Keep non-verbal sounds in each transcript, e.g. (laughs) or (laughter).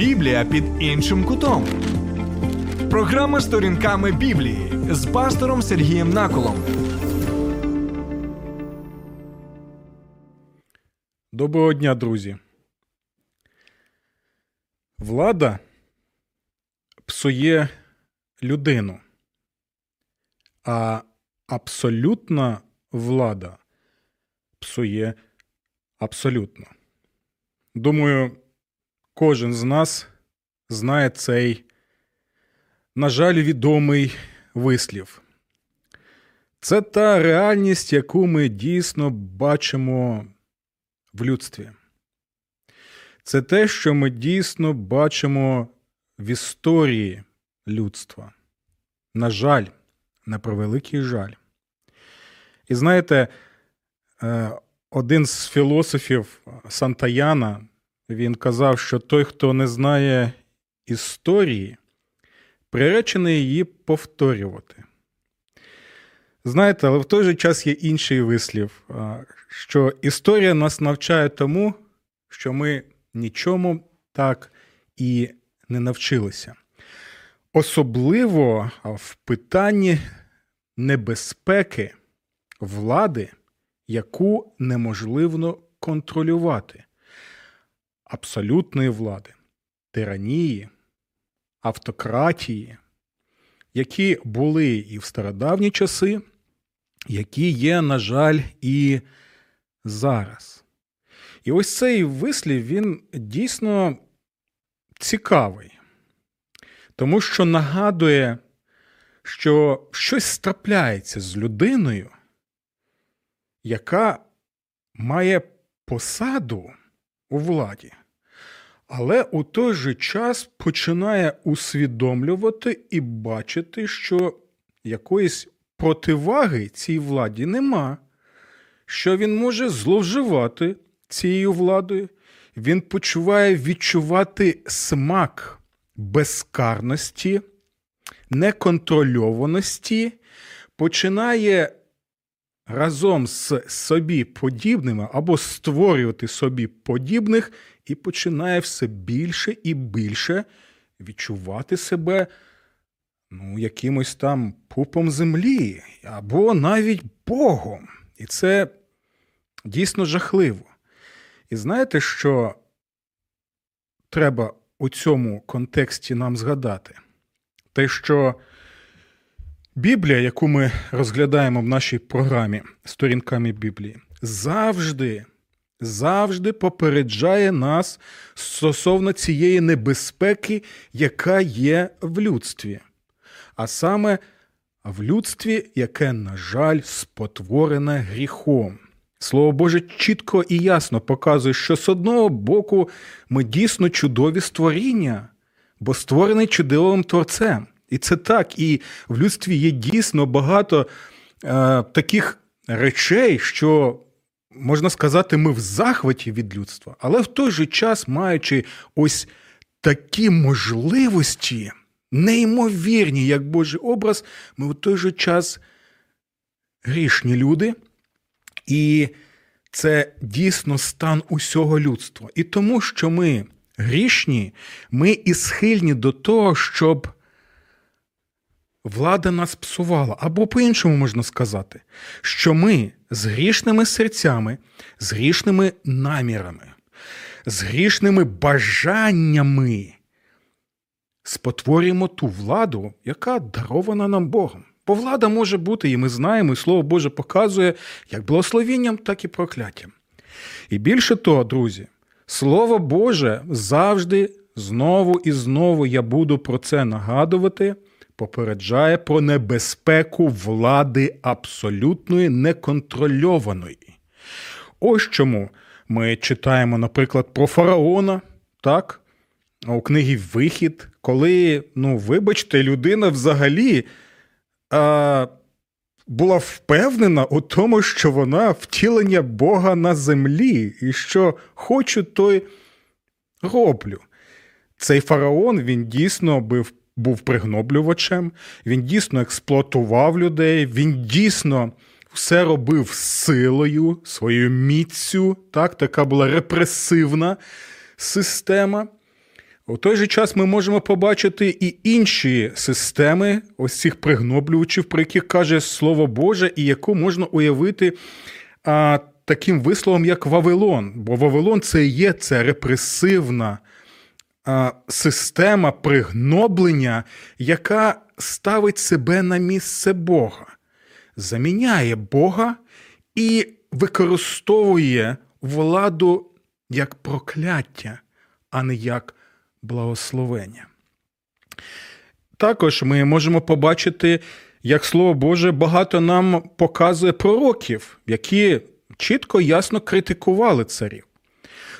Біблія під іншим кутом. Програма сторінками Біблії з пастором Сергієм Наколом. Доброго дня, друзі. Влада псує людину, а абсолютна влада псує абсолютно. Думаю, кожен з нас знає цей, на жаль, відомий вислів. Це та реальність, яку ми дійсно бачимо в людстві. Це те, що ми дійсно бачимо в історії людства. На жаль, на превеликий жаль. І знаєте, е, один з філософів Сантаяна він казав, що той, хто не знає історії, приречений її повторювати. Знаєте, але в той же час є інший вислів, що історія нас навчає тому, що ми нічому так і не навчилися. Особливо в питанні небезпеки влади, яку неможливо контролювати, абсолютної влади, тиранії, автократії, які були і в стародавні часи, які є, на жаль, і зараз. І ось цей вислів він дійсно цікавий, тому що нагадує, що щось трапляється з людиною, яка має посаду у владі, але у той же час починає усвідомлювати і бачити, що якоїсь противаги цій владі нема, що він може зловживати цією владою, він почуває відчувати смак безкарності, неконтрольованості, починає разом з собі подібними або створювати собі подібних, і починає все більше і більше відчувати себе ну, якимось там пупом землі, або навіть Богом. І це дійсно жахливо. І знаєте, що треба у цьому контексті нам згадати? Те, що Біблія, яку ми розглядаємо в нашій програмі сторінками Біблії, завжди, завжди попереджає нас стосовно цієї небезпеки, яка є в людстві. А саме в людстві, яке, на жаль, спотворене гріхом. Слово Боже чітко і ясно показує, що з одного боку ми дійсно чудові створіння, бо створений чудовим творцем. І це так. І в людстві є дійсно багато е, таких речей, що, можна сказати, ми в захваті від людства, але в той же час, маючи ось такі можливості, неймовірні, як Божий образ, ми в той же час грішні люди. І це дійсно стан усього людства. І тому, що ми грішні, ми і схильні до того, щоб влада нас псувала. Або по-іншому можна сказати, що ми з грішними серцями, з грішними намірами, з грішними бажаннями спотворюємо ту владу, яка дарована нам Богом. Бо влада може бути, і ми знаємо, і Слово Боже показує як благословінням, так і прокляттям. І більше того, друзі, Слово Боже завжди знову і знову я буду про це нагадувати, попереджає про небезпеку влади абсолютної неконтрольованої. Ось чому ми читаємо, наприклад, про фараона, так? У книгі Вихід, коли, ну, вибачте, людина взагалі а, була впевнена у тому, що вона втілення Бога на землі, і що хочу, то й роблю. Цей фараон він дійсно був, був пригноблювачем, він дійсно експлуатував людей, він дійсно все робив силою, своєю міцю. Так, Така була репресивна система. У той же час ми можемо побачити і інші системи ось цих пригноблювачів, про яких каже Слово Боже, і яку можна уявити а, таким висловом, як Вавилон. Бо Вавилон це є це репресивна система пригноблення, яка ставить себе на місце Бога, заміняє Бога і використовує владу як прокляття, а не як благословення. Також ми можемо побачити, як Слово Боже багато нам показує пророків, які чітко ясно критикували царів.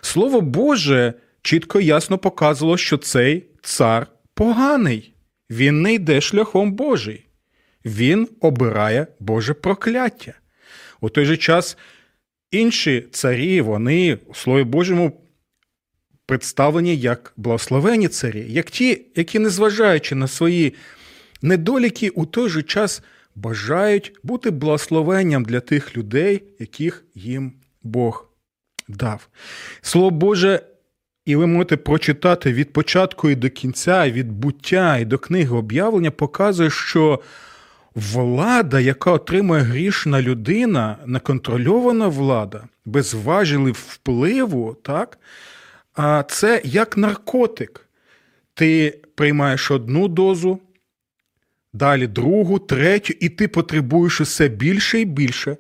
Слово Боже чітко ясно показувало, що цей цар поганий, він не йде шляхом Божий, він обирає Боже прокляття. У той же час інші царі, вони у Слові Божому представлені як благословені царі, як ті, які, незважаючи на свої недоліки, у той же час бажають бути благословенням для тих людей, яких їм Бог дав. Слово Боже, і ви можете прочитати від початку і до кінця, від буття і до книги об'явлення, показує, що влада, яка отримує грішна людина, неконтрольована влада, без важелів впливу, так, а це як наркотик. Ти приймаєш одну дозу, далі другу, третю, і ти потребуєш усе більше і більше.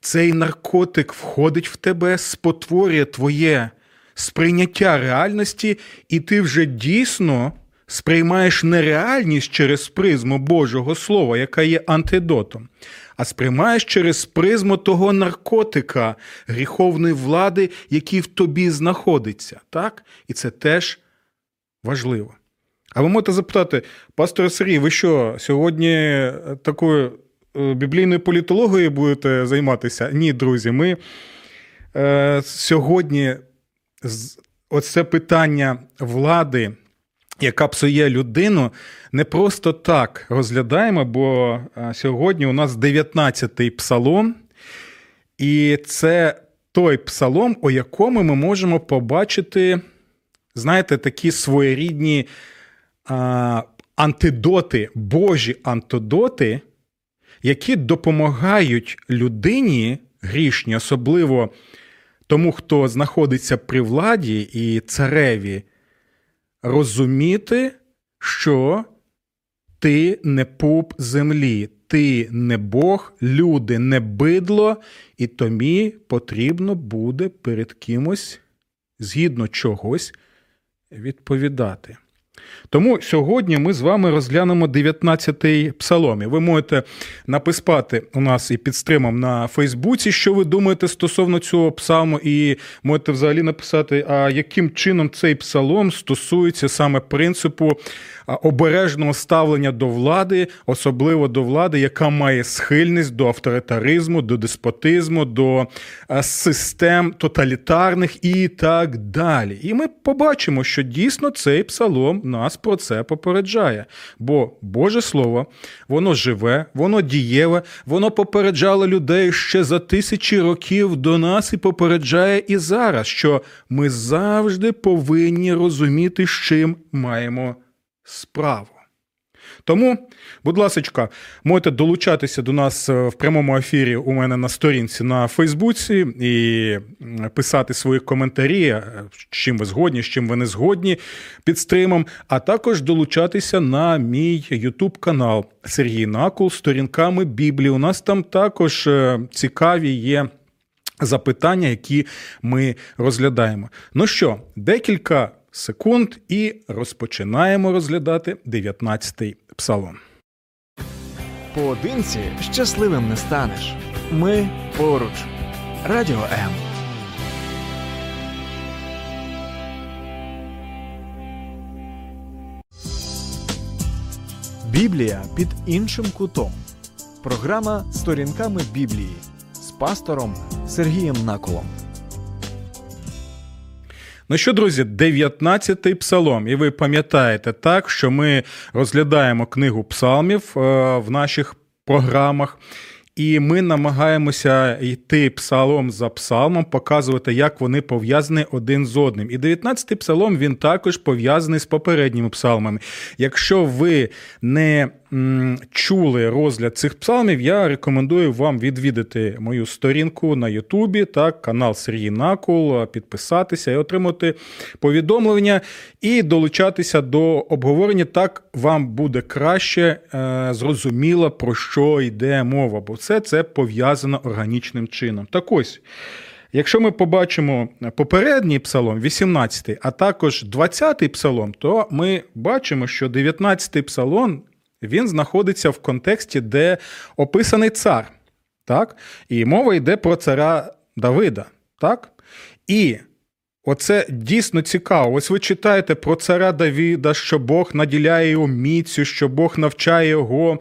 Цей наркотик входить в тебе, спотворює твоє сприйняття реальності, і ти вже дійсно сприймаєш не реальність через призму Божого Слова, яка є антидотом, а сприймаєш через призму того наркотика, гріховної влади, який в тобі знаходиться. Так? І це теж важливо. А ви можете запитати, пастор Сергій, ви що, сьогодні такою е, біблійною політологією будете займатися? Ні, друзі, ми е, сьогодні оце питання влади яка псує людину, не просто так розглядаємо, бо сьогодні у нас 19-й псалом, і це той псалом, у якому ми можемо побачити, знаєте, такі своєрідні а, антидоти, Божі антидоти, які допомагають людині грішні, особливо тому, хто знаходиться при владі і цареві розуміти, що ти не пуп землі, ти не Бог, люди не бидло, і тобі потрібно буде перед кимось згідно чогось відповідати. Тому сьогодні ми з вами розглянемо 19-й псалом. І Ви можете написати у нас і під стримом на Фейсбуці, що ви думаєте стосовно цього псалму, і можете взагалі написати, а яким чином цей псалом стосується саме принципу обережного ставлення до влади, особливо до влади, яка має схильність до авторитаризму, до деспотизму, до систем тоталітарних і так далі. І ми побачимо, що дійсно цей псалом нас про це попереджає. Бо Боже Слово, воно живе, воно дієве, воно попереджало людей ще за тисячі років до нас і попереджає і зараз, що ми завжди повинні розуміти, з чим маємо справу. Тому, будь ласка, можете долучатися до нас е, в прямому ефірі у мене на сторінці на Фейсбуці і писати свої коментарі, е, з чим ви згодні, з чим ви не згодні під стримом, а також долучатися на мій Ютуб канал Сергій Накул сторінками Біблії. У нас там також е, цікаві є. Запитання, які ми розглядаємо. Ну що, декілька секунд і розпочинаємо розглядати 19-й псалом. Поодинці щасливим не станеш. Ми поруч. Радіо М. Біблія під іншим кутом. Програма сторінками Біблії з пастором Сергієм Наколом. Ну що, друзі, 19-й псалом. І ви пам'ятаєте так, що ми розглядаємо книгу псалмів е, в наших програмах. і ми намагаємося йти псалом за псалмом, показувати, як вони пов'язані один з одним. І 19-й псалом він також пов'язаний з попередніми псалмами. Якщо ви не чули розгляд цих псалмів, я рекомендую вам відвідати мою сторінку на Ютубі, так, канал Сергій Накул, підписатися і отримати повідомлення і долучатися до обговорення. Так вам буде краще е, зрозуміло, про що йде мова, бо все це пов'язано органічним чином. Так ось. Якщо ми побачимо попередній псалом, 18, а також 20-й псалом, то ми бачимо, що 19-й псалом він знаходиться в контексті, де описаний цар. Так? І мова йде про царя Давида. Так? І оце дійсно цікаво. Ось ви читаєте про царя Давіда, що Бог наділяє його міцю, що Бог навчає його.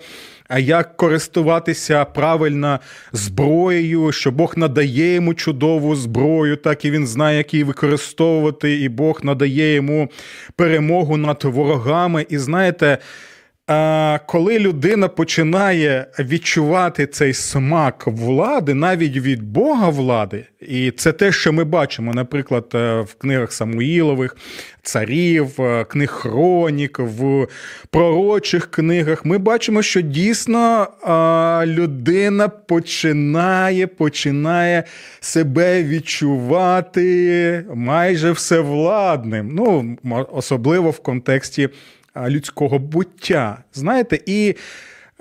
А як користуватися правильно зброєю, що Бог надає йому чудову зброю, так і він знає, як її використовувати, і Бог надає йому перемогу над ворогами. І знаєте, коли людина починає відчувати цей смак влади, навіть від Бога влади, і це те, що ми бачимо, наприклад, е, в книгах Самуїлових, царів, е, книг Хронік, в пророчих книгах, ми бачимо, що дійсно людина починає починає себе відчувати майже всевладним. Ну, особливо в контексті людського буття. Знаєте, і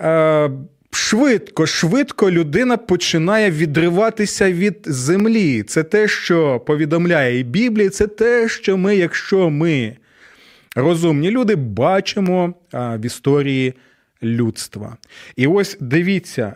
е, швидко, швидко людина починає відриватися від землі. Це те, що повідомляє і Біблія, це те, що ми, якщо ми розумні люди, бачимо в історії людства. І ось дивіться,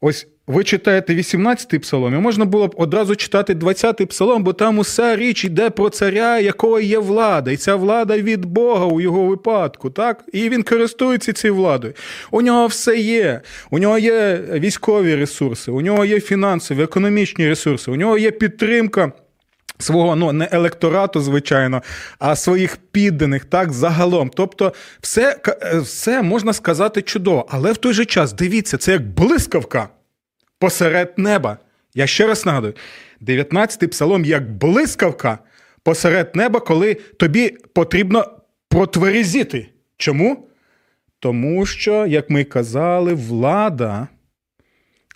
ось ви читаєте 18-й псалом, і можна було б одразу читати 20-й псалом, бо там уся річ йде про царя, якого є влада, і ця влада від Бога у його випадку, так? І він користується цією владою. У нього все є. У нього є військові ресурси, у нього є фінансові, економічні ресурси, у нього є підтримка. Свого ну не електорату, звичайно, а своїх підданих, так загалом. Тобто, все все можна сказати чудово, але в той же час дивіться, це як блискавка посеред неба. Я ще раз нагадую: 19-й псалом як блискавка посеред неба, коли тобі потрібно протверезіти. Чому? Тому що, як ми казали, влада.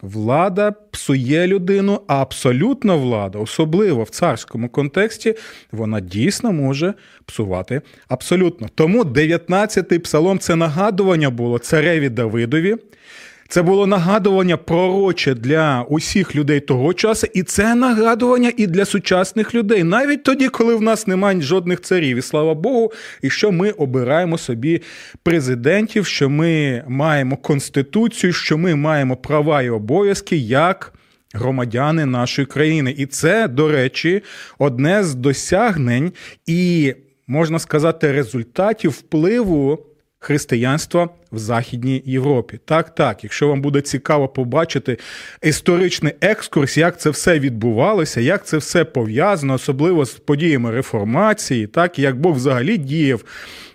Влада псує людину, а абсолютна влада, особливо в царському контексті, вона дійсно може псувати абсолютно. Тому 19-й псалом це нагадування було цареві Давидові, це було нагадування пророче для усіх людей того часу, і це нагадування і для сучасних людей, навіть тоді, коли в нас немає жодних царів, і слава Богу, і що ми обираємо собі президентів, що ми маємо конституцію, що ми маємо права і обов'язки як громадяни нашої країни. І це, до речі, одне з досягнень і можна сказати результатів впливу християнства в Західній Європі. Так, так, якщо вам буде цікаво побачити історичний екскурс, як це все відбувалося, як це все пов'язано, особливо з подіями реформації, так як Бог взагалі діяв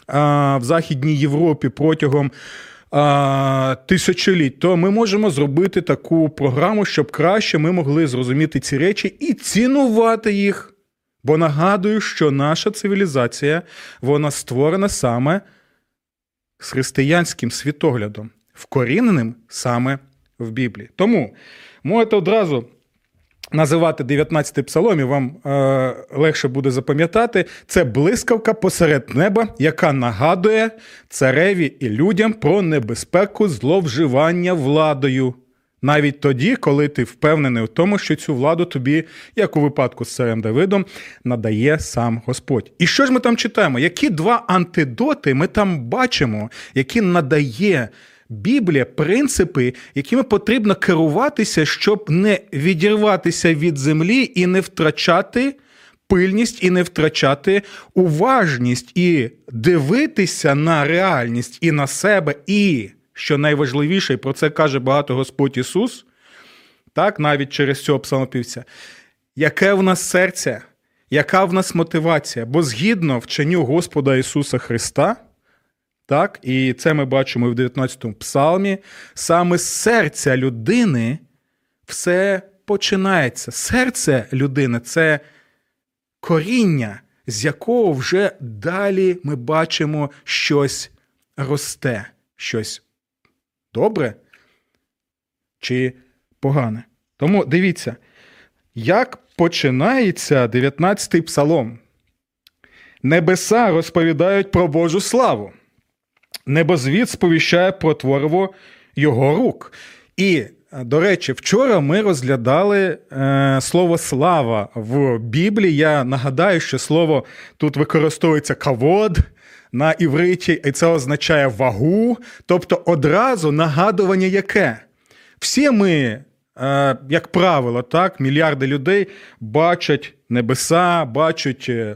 а, в Західній Європі протягом. Тисячоліть, то ми можемо зробити таку програму, щоб краще ми могли зрозуміти ці речі і цінувати їх. Бо нагадую, що наша цивілізація вона створена саме з християнським світоглядом, вкоріненим саме в Біблії. Тому можете одразу називати 19-й псалом, і вам е, легше буде запам'ятати. Це блискавка посеред неба, яка нагадує цареві і людям про небезпеку зловживання владою. Навіть тоді, коли ти впевнений у тому, що цю владу тобі, як у випадку з царем Давидом, надає сам Господь. І що ж ми там читаємо? Які два антидоти ми там бачимо, які надає Біблія, принципи, якими потрібно керуватися, щоб не відірватися від землі і не втрачати пильність, і не втрачати уважність, і дивитися на реальність і на себе, і що найважливіше, і про це каже багато Господь Ісус, так, навіть через цього псалмопівця, яке в нас серце, яка в нас мотивація? Бо згідно вченню Господа Ісуса Христа, Так, і це ми бачимо і в 19-му псалмі. Саме з серця людини все починається. Серце людини це коріння, з якого вже далі ми бачимо щось росте, щось добре чи погане. Тому дивіться, як починається 19-й псалом. Небеса розповідають про Божу славу. Небозвід сповіщає про твориво його рук. І, до речі, вчора ми розглядали е, слово слава в Біблії. Я нагадаю, що слово тут використовується кавод на івриті, і це означає вагу, тобто одразу нагадування яке. Всі ми, е, як правило, так, мільярди людей бачать небеса, бачать е.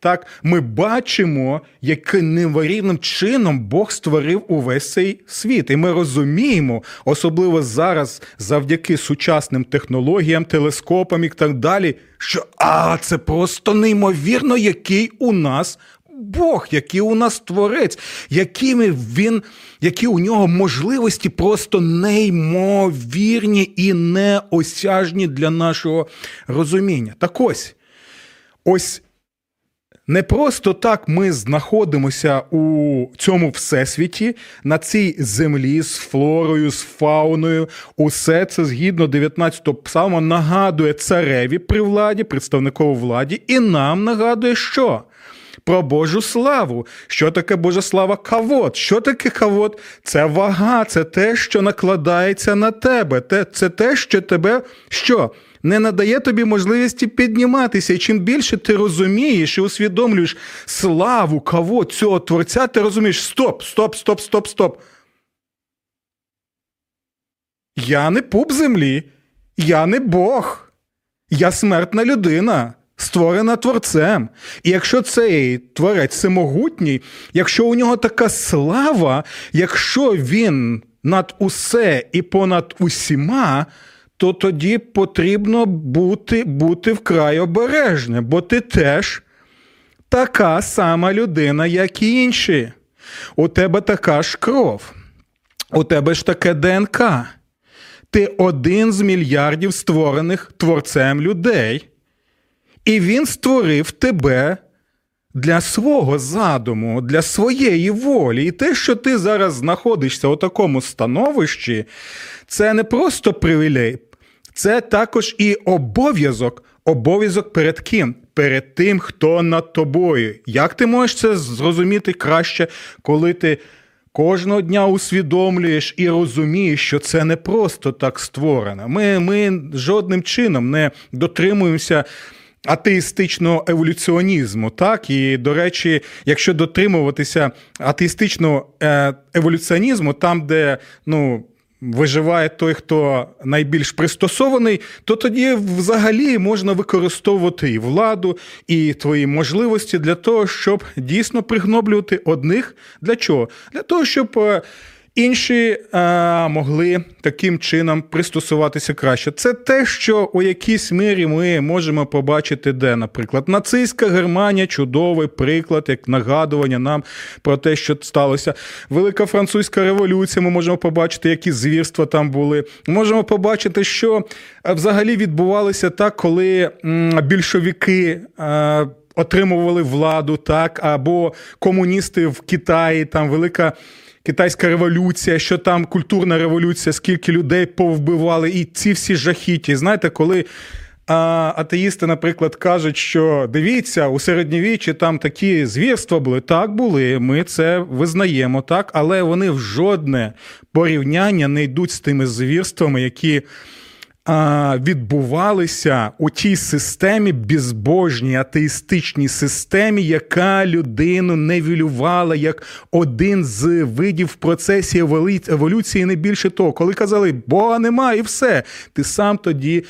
Так, Ми бачимо, яким неймовірним чином Бог створив увесь цей світ. І ми розуміємо, особливо зараз, завдяки сучасним технологіям, телескопам і так далі, що а, це просто неймовірно, який у нас Бог, який у нас творець, якими він, які у нього можливості просто неймовірні і неосяжні для нашого розуміння. Так ось, ось не просто так ми знаходимося у цьому всесвіті, на цій землі з флорою, з фауною. Усе це згідно 19-го псалма нагадує цареві при владі, представникову владі, і нам нагадує, що про Божу славу. Що таке Божа слава? Кавод. Що таке кавод? Це вага, це те, що накладається на тебе. Це те, що тебе що? Не надає тобі можливості підніматися. І чим більше ти розумієш і усвідомлюєш славу кого цього творця, ти розумієш: стоп, стоп, стоп, стоп, стоп. Я не пуп землі, я не Бог, я смертна людина створена творцем. І якщо цей творець всемогутній, якщо у нього така слава, якщо він над усе і понад усіма, то тоді потрібно бути бути вкрай обережним, бо ти теж така сама людина, як і інші. У тебе така ж кров, у тебе ж таке ДНК. Ти один з мільярдів створених творцем людей. І він створив тебе для свого задуму, для своєї волі. І те, що ти зараз знаходишся у такому становищі, це не просто привілей, це також і обов'язок. Обов'язок перед ким? Перед тим, хто над тобою. Як ти можеш це зрозуміти краще, коли ти кожного дня усвідомлюєш і розумієш, що це не просто так створено. Ми, Ми жодним чином не дотримуємося атеїстичного еволюціонізму. Так і до речі, якщо дотримуватися атеїстичного е, еволюціонізму, там, де ну. Виживає той, хто найбільш пристосований, то тоді взагалі можна використовувати і владу, і твої можливості для того, щоб дійсно пригноблювати одних. Для чого? Для того, щоб е, Інші а, могли таким чином пристосуватися краще. Це те, що у якійсь мірі ми можемо побачити, де, наприклад, нацистська Германія чудовий приклад, як нагадування нам про те, що сталося. Велика французька революція. Ми можемо побачити, які звірства там були. Можемо побачити, що взагалі відбувалося так, коли більшовики. А, Отримували владу, так, або комуністи в Китаї, там велика китайська революція, що там культурна революція, скільки людей повбивали, і ці всі жахіті. Знаєте, коли. А атеїсти, наприклад, кажуть, що дивіться, у середньовіччі там такі звірства були. Так були, ми це визнаємо, так, але вони в жодне порівняння не йдуть з тими звірствами, які відбувалися у тій системі безбожній атеїстичній системі, яка людину невілювала як один з видів в процесі еволюції, не більше того, коли казали, Бога немає, і все, ти сам тоді.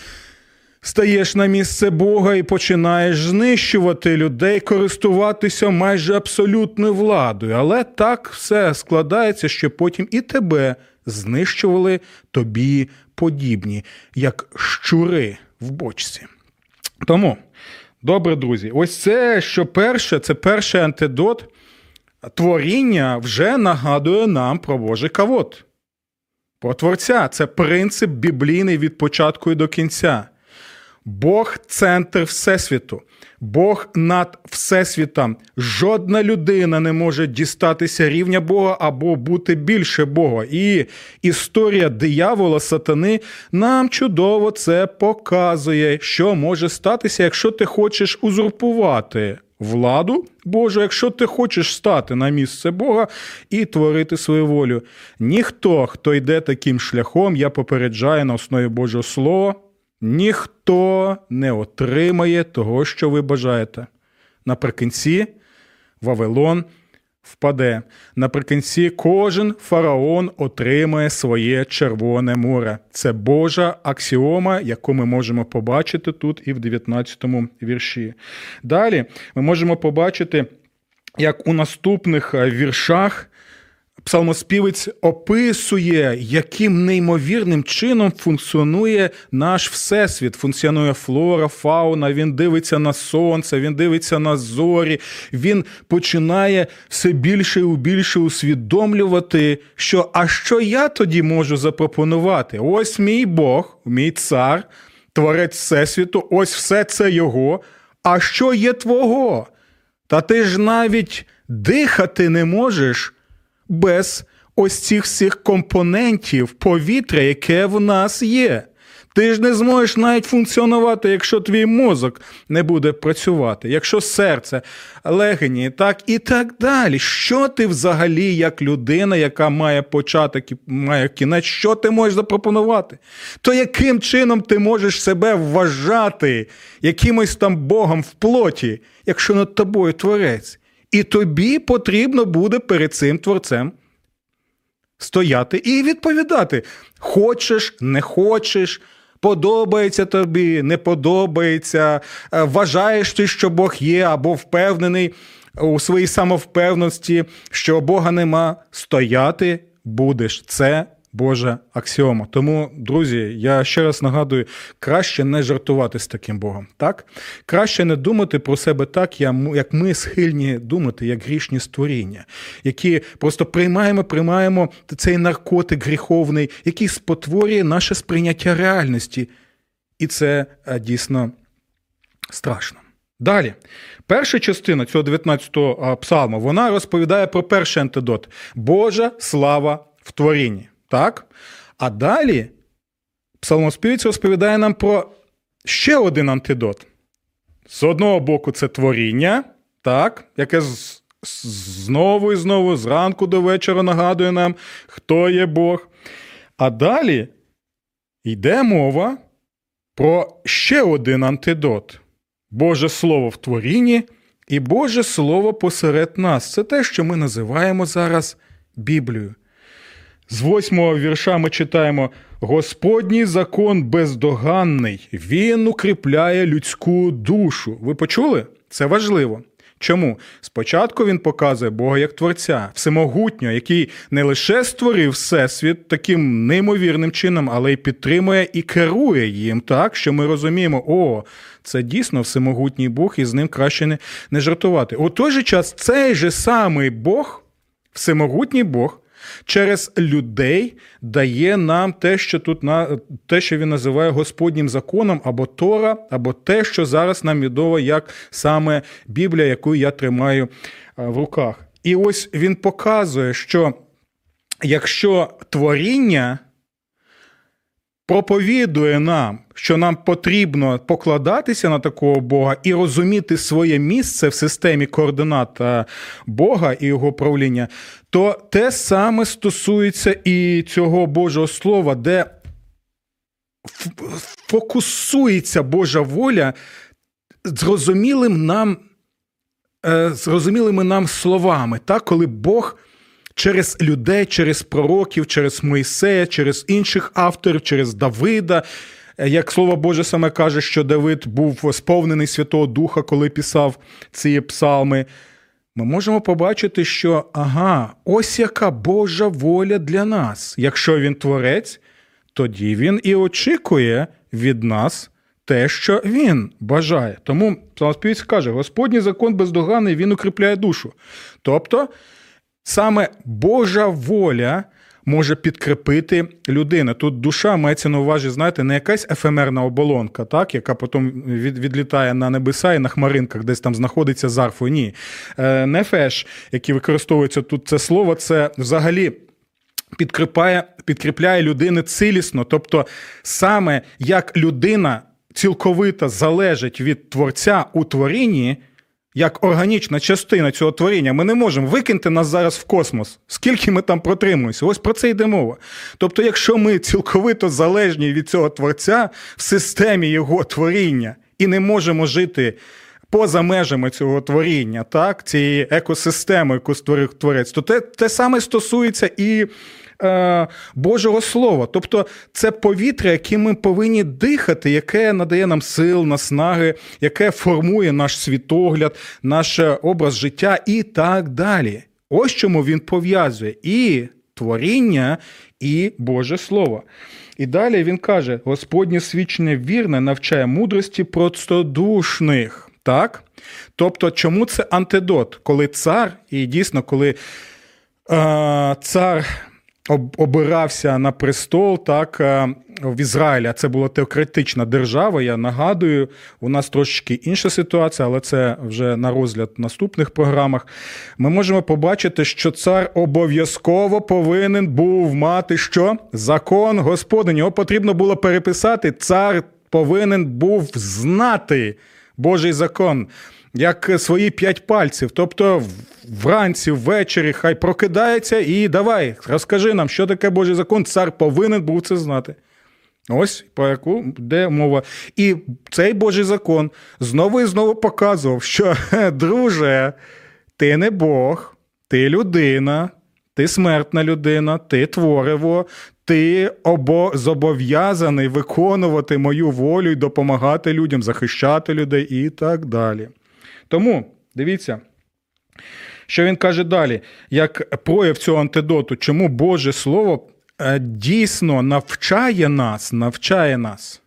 Стаєш на місце Бога і починаєш знищувати людей, користуватися майже абсолютною владою. Але так все складається, що потім і тебе знищували тобі подібні, як щури в бочці. Тому, добре, друзі, ось це, що перше, це перший антидот творіння вже нагадує нам про Божий кавод. Про Творця. Це принцип біблійний від початку і до кінця. Бог центр Всесвіту. Бог над Всесвітом. Жодна людина не може дістатися рівня Бога або бути більше Бога. І історія диявола сатани нам чудово це показує, що може статися, якщо ти хочеш узурпувати. Владу Божу, якщо ти хочеш стати на місце Бога і творити свою волю. Ніхто, хто йде таким шляхом, я попереджаю на основі Божого Слова, ніхто не отримає того, що ви бажаєте. Наприкінці Вавилон впаде. Наприкінці кожен фараон отримає своє Червоне море. Це Божа аксіома, яку ми можемо побачити тут і в 19 вірші. Далі ми можемо побачити, як у наступних віршах псалмоспівець описує, яким неймовірним чином функціонує наш всесвіт. Функціонує флора, фауна, він дивиться на сонце, він дивиться на зорі, він починає все більше і більше усвідомлювати, що а що я тоді можу запропонувати? Ось мій Бог, мій цар, творець Всесвіту, ось все це його. А що є твого? Та ти ж навіть дихати не можеш без ось цих всіх компонентів повітря, яке в нас є. Ти ж не зможеш навіть функціонувати, якщо твій мозок не буде працювати, якщо серце, легені, так і так далі. Що ти взагалі, як людина, яка має початок і має кінець, що ти можеш запропонувати? То яким чином ти можеш себе вважати якимось там Богом в плоті, якщо над тобою творець? І тобі потрібно буде перед цим творцем стояти і відповідати: хочеш, не хочеш, подобається тобі, не подобається, е, вважаєш ти, що Бог є, або впевнений у своїй самовпевності, що Бога нема, стояти будеш. Це Божа аксіома. Тому, друзі, я ще раз нагадую, краще не жартувати з таким Богом. так? Краще не думати про себе так, як ми схильні думати, як грішні створіння, які просто приймаємо, приймаємо цей наркотик гріховний, який спотворює наше сприйняття реальності. І це е, дійсно страшно. Далі, перша частина цього 19-го псалму, вона розповідає про перший антидот Божа слава в творінні. Так? А далі псалмоспівець розповідає нам про ще один антидот. З одного боку, це творіння, так, яке знову і знову, зранку до вечора нагадує нам, хто є Бог. А далі йде мова про ще один антидот. Боже Слово в творінні і Боже Слово посеред нас. Це те, що ми називаємо зараз Біблією. З восьмого вірша ми читаємо: Господній закон бездоганний, він укріпляє людську душу. Ви почули? Це важливо. Чому? Спочатку він показує Бога як Творця, всемогутнього, який не лише створив всесвіт таким неймовірним чином, але й підтримує і керує їм так, що ми розуміємо, о, це дійсно всемогутній Бог, і з ним краще не, не жартувати. У той же час цей же самий Бог, всемогутній Бог через людей дає нам те, що тут на те, що він називає Господнім законом, або Тора, або те, що зараз нам відомо як саме Біблія, яку я тримаю в руках. І ось він показує, що якщо творіння проповідує нам, що нам потрібно покладатися на такого Бога і розуміти своє місце в системі координат Бога і його правління, то те саме стосується і цього Божого Слова, де фокусується Божа воля зрозумілим нам, е, зрозумілими нам словами, так, коли Бог через людей, через пророків, через Мойсея, через інших авторів, через Давида. Як слово Боже саме каже, що Давид був сповнений Святого Духа, коли писав ці псалми, ми можемо побачити, що ага, ось яка Божа воля для нас. Якщо він творець, тоді він і очікує від нас те, що він бажає. Тому псалмоспівець каже: Господній закон бездоганний, він укріпляє душу. Тобто, саме Божа воля може підкріпити людину. Тут душа мається на увазі, знаєте, не якась ефемерна оболонка, так, яка потім від, відлітає на небеса і на хмаринках, десь там знаходиться з арфою. Ні. Е, нефеш, який використовується тут це слово, це взагалі. Підкріпляє підкріпляє людини цілісно, тобто саме як людина цілковито залежить від творця у творінні, як органічна частина цього творіння, ми не можемо викинути нас зараз в космос, скільки ми там протримуємося. Ось про це йде мова. Тобто, якщо ми цілковито залежні від цього творця в системі його творіння і не можемо жити. Поза межами цього творіння, так, цієї екосистеми, яку створив творець, то те те саме стосується і Е, Божого Слова. Тобто це повітря, яким ми повинні дихати, яке надає нам сил, наснаги, яке формує наш світогляд, наш образ життя і так далі. Ось чому він пов'язує і творіння, і Боже Слово. І далі він каже: Господнє свідчення вірне навчає мудрості простодушних. Так? Тобто, чому це антидот? Коли цар, і дійсно, коли е, цар обирався на престол так е, в Ізраїлі. Це була теократична держава. Я нагадую, у нас трошечки інша ситуація, але це вже на розгляд в наступних програмах. Ми можемо побачити, що цар обов'язково повинен був мати що? Закон Господень. Його потрібно було переписати. Цар повинен був знати Божий закон як свої п'ять пальців. Тобто вранці, ввечері, хай прокидається і давай, розкажи нам, що таке Божий закон, цар повинен був це знати. Ось про яку де мова. І цей Божий закон знову і знову показував, що, (laughs) друже, ти не Бог, ти людина, ти смертна людина, ти твориво, ти обо... зобов'язаний виконувати мою волю і допомагати людям, захищати людей і так далі. Тому дивіться, що він каже далі, як прояв цього антидоту, чому Боже Слово е, дійсно навчає нас, навчає нас,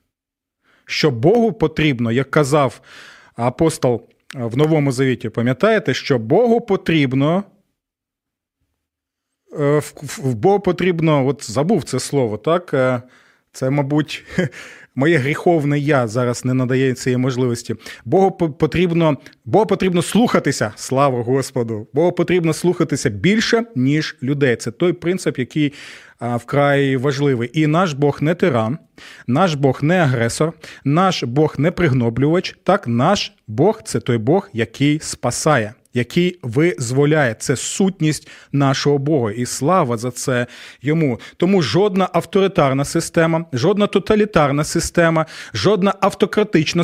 що Богу потрібно, як казав апостол в Новому Завіті, пам'ятаєте, що Богу потрібно. Е, в Богу потрібно, от забув це слово, так? Е, це, мабуть, (laughs) моє гріховне я зараз не надає цієї можливості. Богу потрібно Богу потрібно слухатися, слава Господу. Богу потрібно слухатися більше, ніж людей. Це той принцип, який вкрай важливий. І наш Бог не тиран, наш Бог не агресор, наш Бог не пригноблювач. Так, наш Бог це той Бог, який спасає який визволяє. Це сутність нашого Бога, і слава за це йому. Тому жодна авторитарна система, жодна тоталітарна система, жодна автократична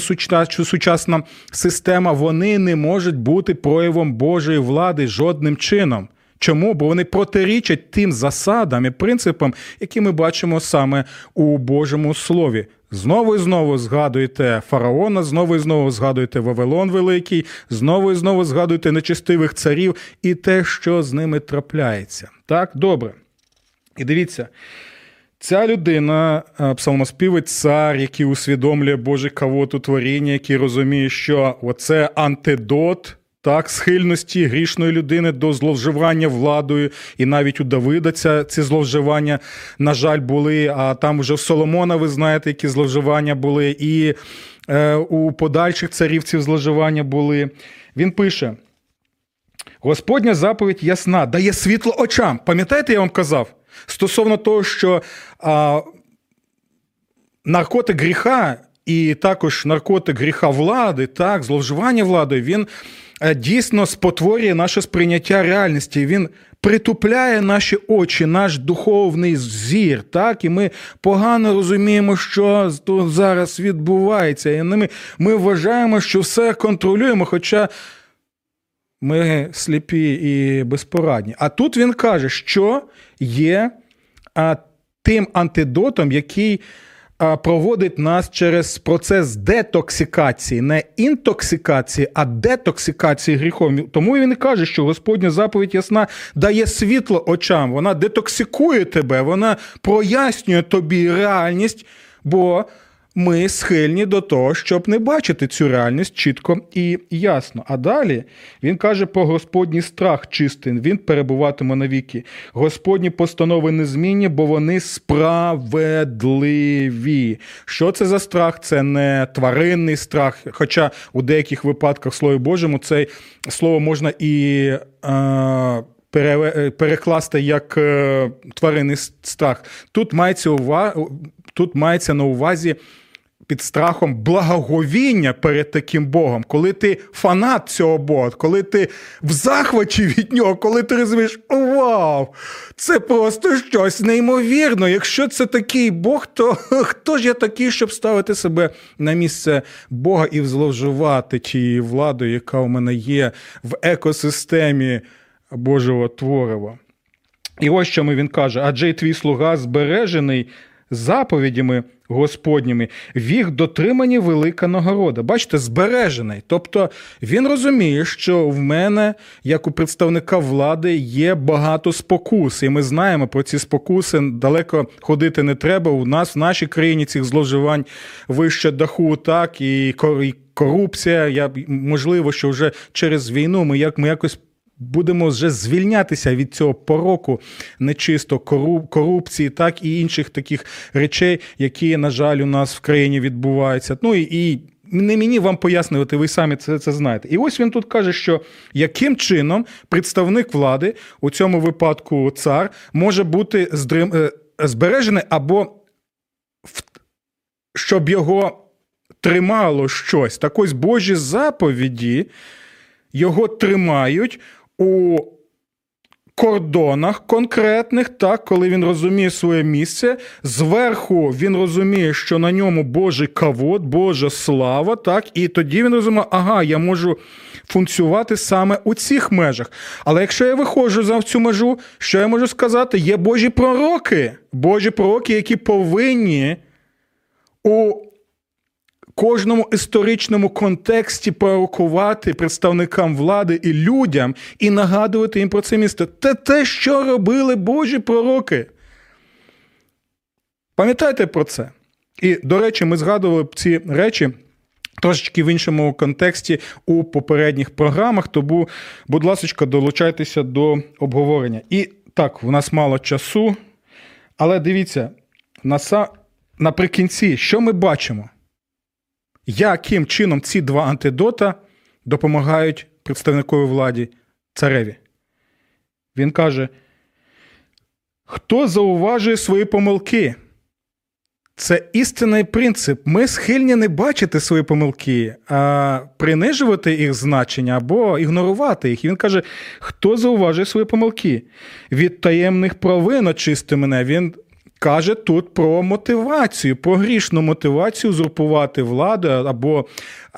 сучасна система вони не можуть бути проявом Божої влади жодним чином. Чому? Бо вони протирічать тим засадам і принципам, які ми бачимо саме у Божому Слові. Знову і знову згадуєте фараона, знову і знову згадуєте Вавилон Великий, знову і знову згадуєте нечистивих царів і те, що з ними трапляється. Так, добре. І дивіться, ця людина, е, псалмоспівець цар, який усвідомлює Боже кавоту творіння, який розуміє, що оце антидот так, схильності грішної людини до зловживання владою, і навіть у Давида ця, ці зловживання, на жаль, були. А там вже в Соломона, ви знаєте, які зловживання були, і е, у подальших царів ці зловживання були. Він пише: Господня заповідь ясна, дає світло очам. Пам'ятаєте, я вам казав? Стосовно того, що а, наркотик гріха. І також наркотик гріха влади, так, зловживання владою, він дійсно спотворює наше сприйняття реальності. Він притупляє наші очі, наш духовний зір. так, І ми погано розуміємо, що тут зараз відбувається. І ми, ми вважаємо, що все контролюємо, хоча. Ми сліпі і безпорадні. А тут він каже, що є а, тим антидотом, який проводить нас через процес детоксикації, не інтоксикації, а детоксикації гріхом. Тому він і каже, що Господня заповідь ясна дає світло очам, вона детоксикує тебе, вона прояснює тобі реальність, бо ми схильні до того, щоб не бачити цю реальність чітко і ясно. А далі він каже про Господній страх чистий, він перебуватиме навіки. Господні постанови незмінні, бо вони справедливі. Що це за страх? Це не тваринний страх. Хоча у деяких випадках Слові Божому це слово можна і. Е- Перекласти як е, тваринний страх. Тут мається увага, тут мається на увазі під страхом благоговіння перед таким Богом, коли ти фанат цього Бога, коли ти в захваті від нього, коли ти розумієш, вау, це просто щось неймовірно. Якщо це такий Бог, то (laughs) хто ж я такий, щоб ставити себе на місце Бога і зловживати тією владою, яка у мене є в екосистемі Божого Творива? І ось що ми він каже: адже й твій слуга збережений заповідями Господніми, в їх дотримані велика нагорода. Бачите, збережений. Тобто він розуміє, що в мене, як у представника влади, є багато спокус, і ми знаємо про ці спокуси. Далеко ходити не треба. У нас в нашій країні цих зловживань вище даху, так і корупція. Я можливо, що вже через війну ми як ми якось будемо вже звільнятися від цього пороку нечисто корупції, так і інших таких речей, які, на жаль, у нас в країні відбуваються. Ну і. не мені вам пояснювати, ви самі це це знаєте. І ось він тут каже, що яким чином представник влади, у цьому випадку цар, може бути здрим... Е, збережений або щоб його тримало щось. Так ось Божі заповіді його тримають у кордонах конкретних, так, коли він розуміє своє місце. Зверху він розуміє, що на ньому Божий кавод, Божа слава, так, і тоді він розуміє, ага, я можу функціонувати саме у цих межах. Але якщо я виходжу за цю межу, що я можу сказати? Є Божі пророки, Божі пророки, які повинні у кожному історичному контексті пророкувати представникам влади і людям і нагадувати їм про це місто. Це те, що робили Божі пророки. Пам'ятайте про це. І, до речі, ми згадували ці речі. Трошечки в іншому контексті у попередніх програмах, тому, будь ласка, долучайтеся до обговорення. І так, в нас мало часу, але дивіться, наприкінці, що ми бачимо? Яким чином ці два антидота допомагають представниковій владі цареві. Він каже: хто зауважує свої помилки? Це істинний принцип. Ми схильні не бачити свої помилки, а принижувати їх значення або ігнорувати їх. І він каже: хто зауважує свої помилки? Від таємних провин очисти мене. Він каже тут про мотивацію, про грішну мотивацію узурпувати владу або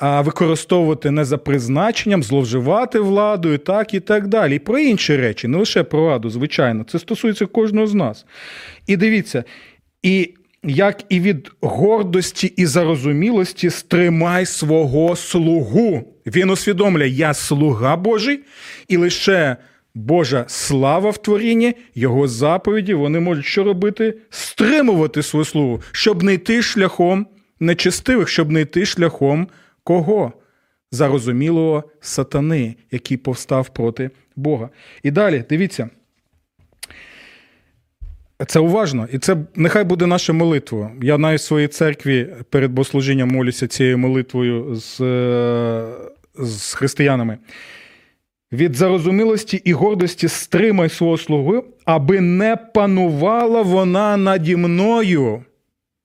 використовувати не за призначенням, зловживати владою, так і так далі. І про інші речі, не лише про владу, звичайно, це стосується кожного з нас. І дивіться, і як і від гордості і зарозумілості стримай свого слугу. Він усвідомлює, я слуга Божий, і лише Божа слава в творінні, його заповіді, вони можуть що робити? Стримувати свою славу, щоб не йти шляхом нечестивих, щоб не йти шляхом кого? Зарозумілого сатани, який повстав проти Бога. І далі, дивіться. Це уважно, і це нехай буде наша молитва. Я навіть в своїй церкві перед богослужінням молюся цією молитвою з, е, з християнами. Від зарозумілості і гордості стримай свого слугу, аби не панувала вона наді мною.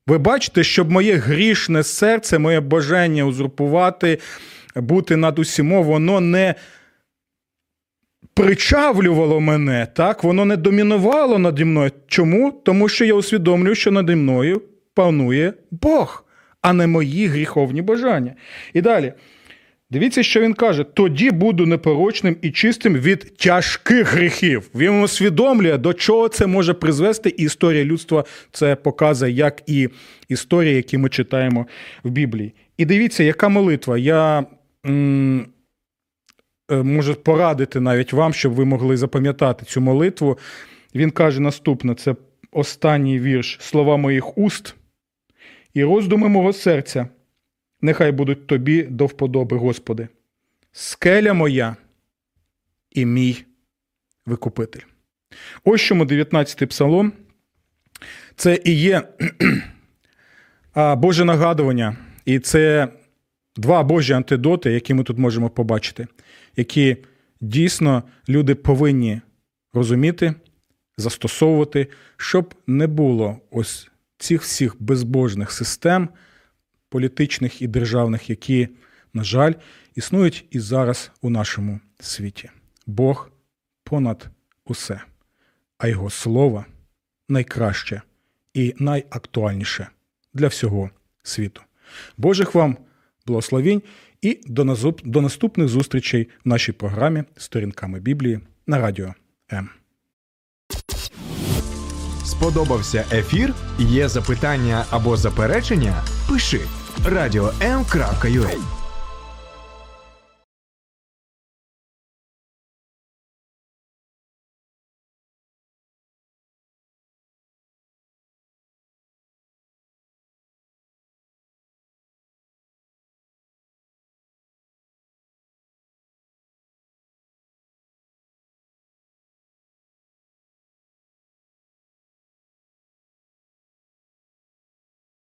Ви бачите, щоб моє грішне серце, моє бажання узурпувати, бути над усімо, воно не причавлювало мене, так? воно не домінувало наді мною. Чому? Тому що я усвідомлюю, що наді мною панує Бог, а не мої гріховні бажання. І далі. Дивіться, що він каже: тоді буду непорочним і чистим від тяжких гріхів. Він усвідомлює, до чого це може призвести, і історія людства це показує, як і історії, які ми читаємо в Біблії. І дивіться, яка молитва. Я м- е, можу порадити навіть вам, щоб ви могли запам'ятати цю молитву. Він каже наступне: це останній вірш слова моїх уст і роздуми мого серця. Нехай будуть тобі до вподоби, Господи. Скеля моя і мій викупитель. Ось чому 19-й псалом. Це і є (clears throat) Боже нагадування, і це два Божі антидоти, які ми тут можемо побачити, які дійсно люди повинні розуміти, застосовувати, щоб не було ось цих всіх безбожних систем політичних і державних, які, на жаль, існують і зараз у нашому світі. Бог понад усе, а Його слово найкраще і найактуальніше для всього світу. Божих вам благословінь і до наступних зустрічей в нашій програмі Сторінками Біблії на радіо М. Сподобався ефір? Є запитання або заперечення? Пиши радіом.ua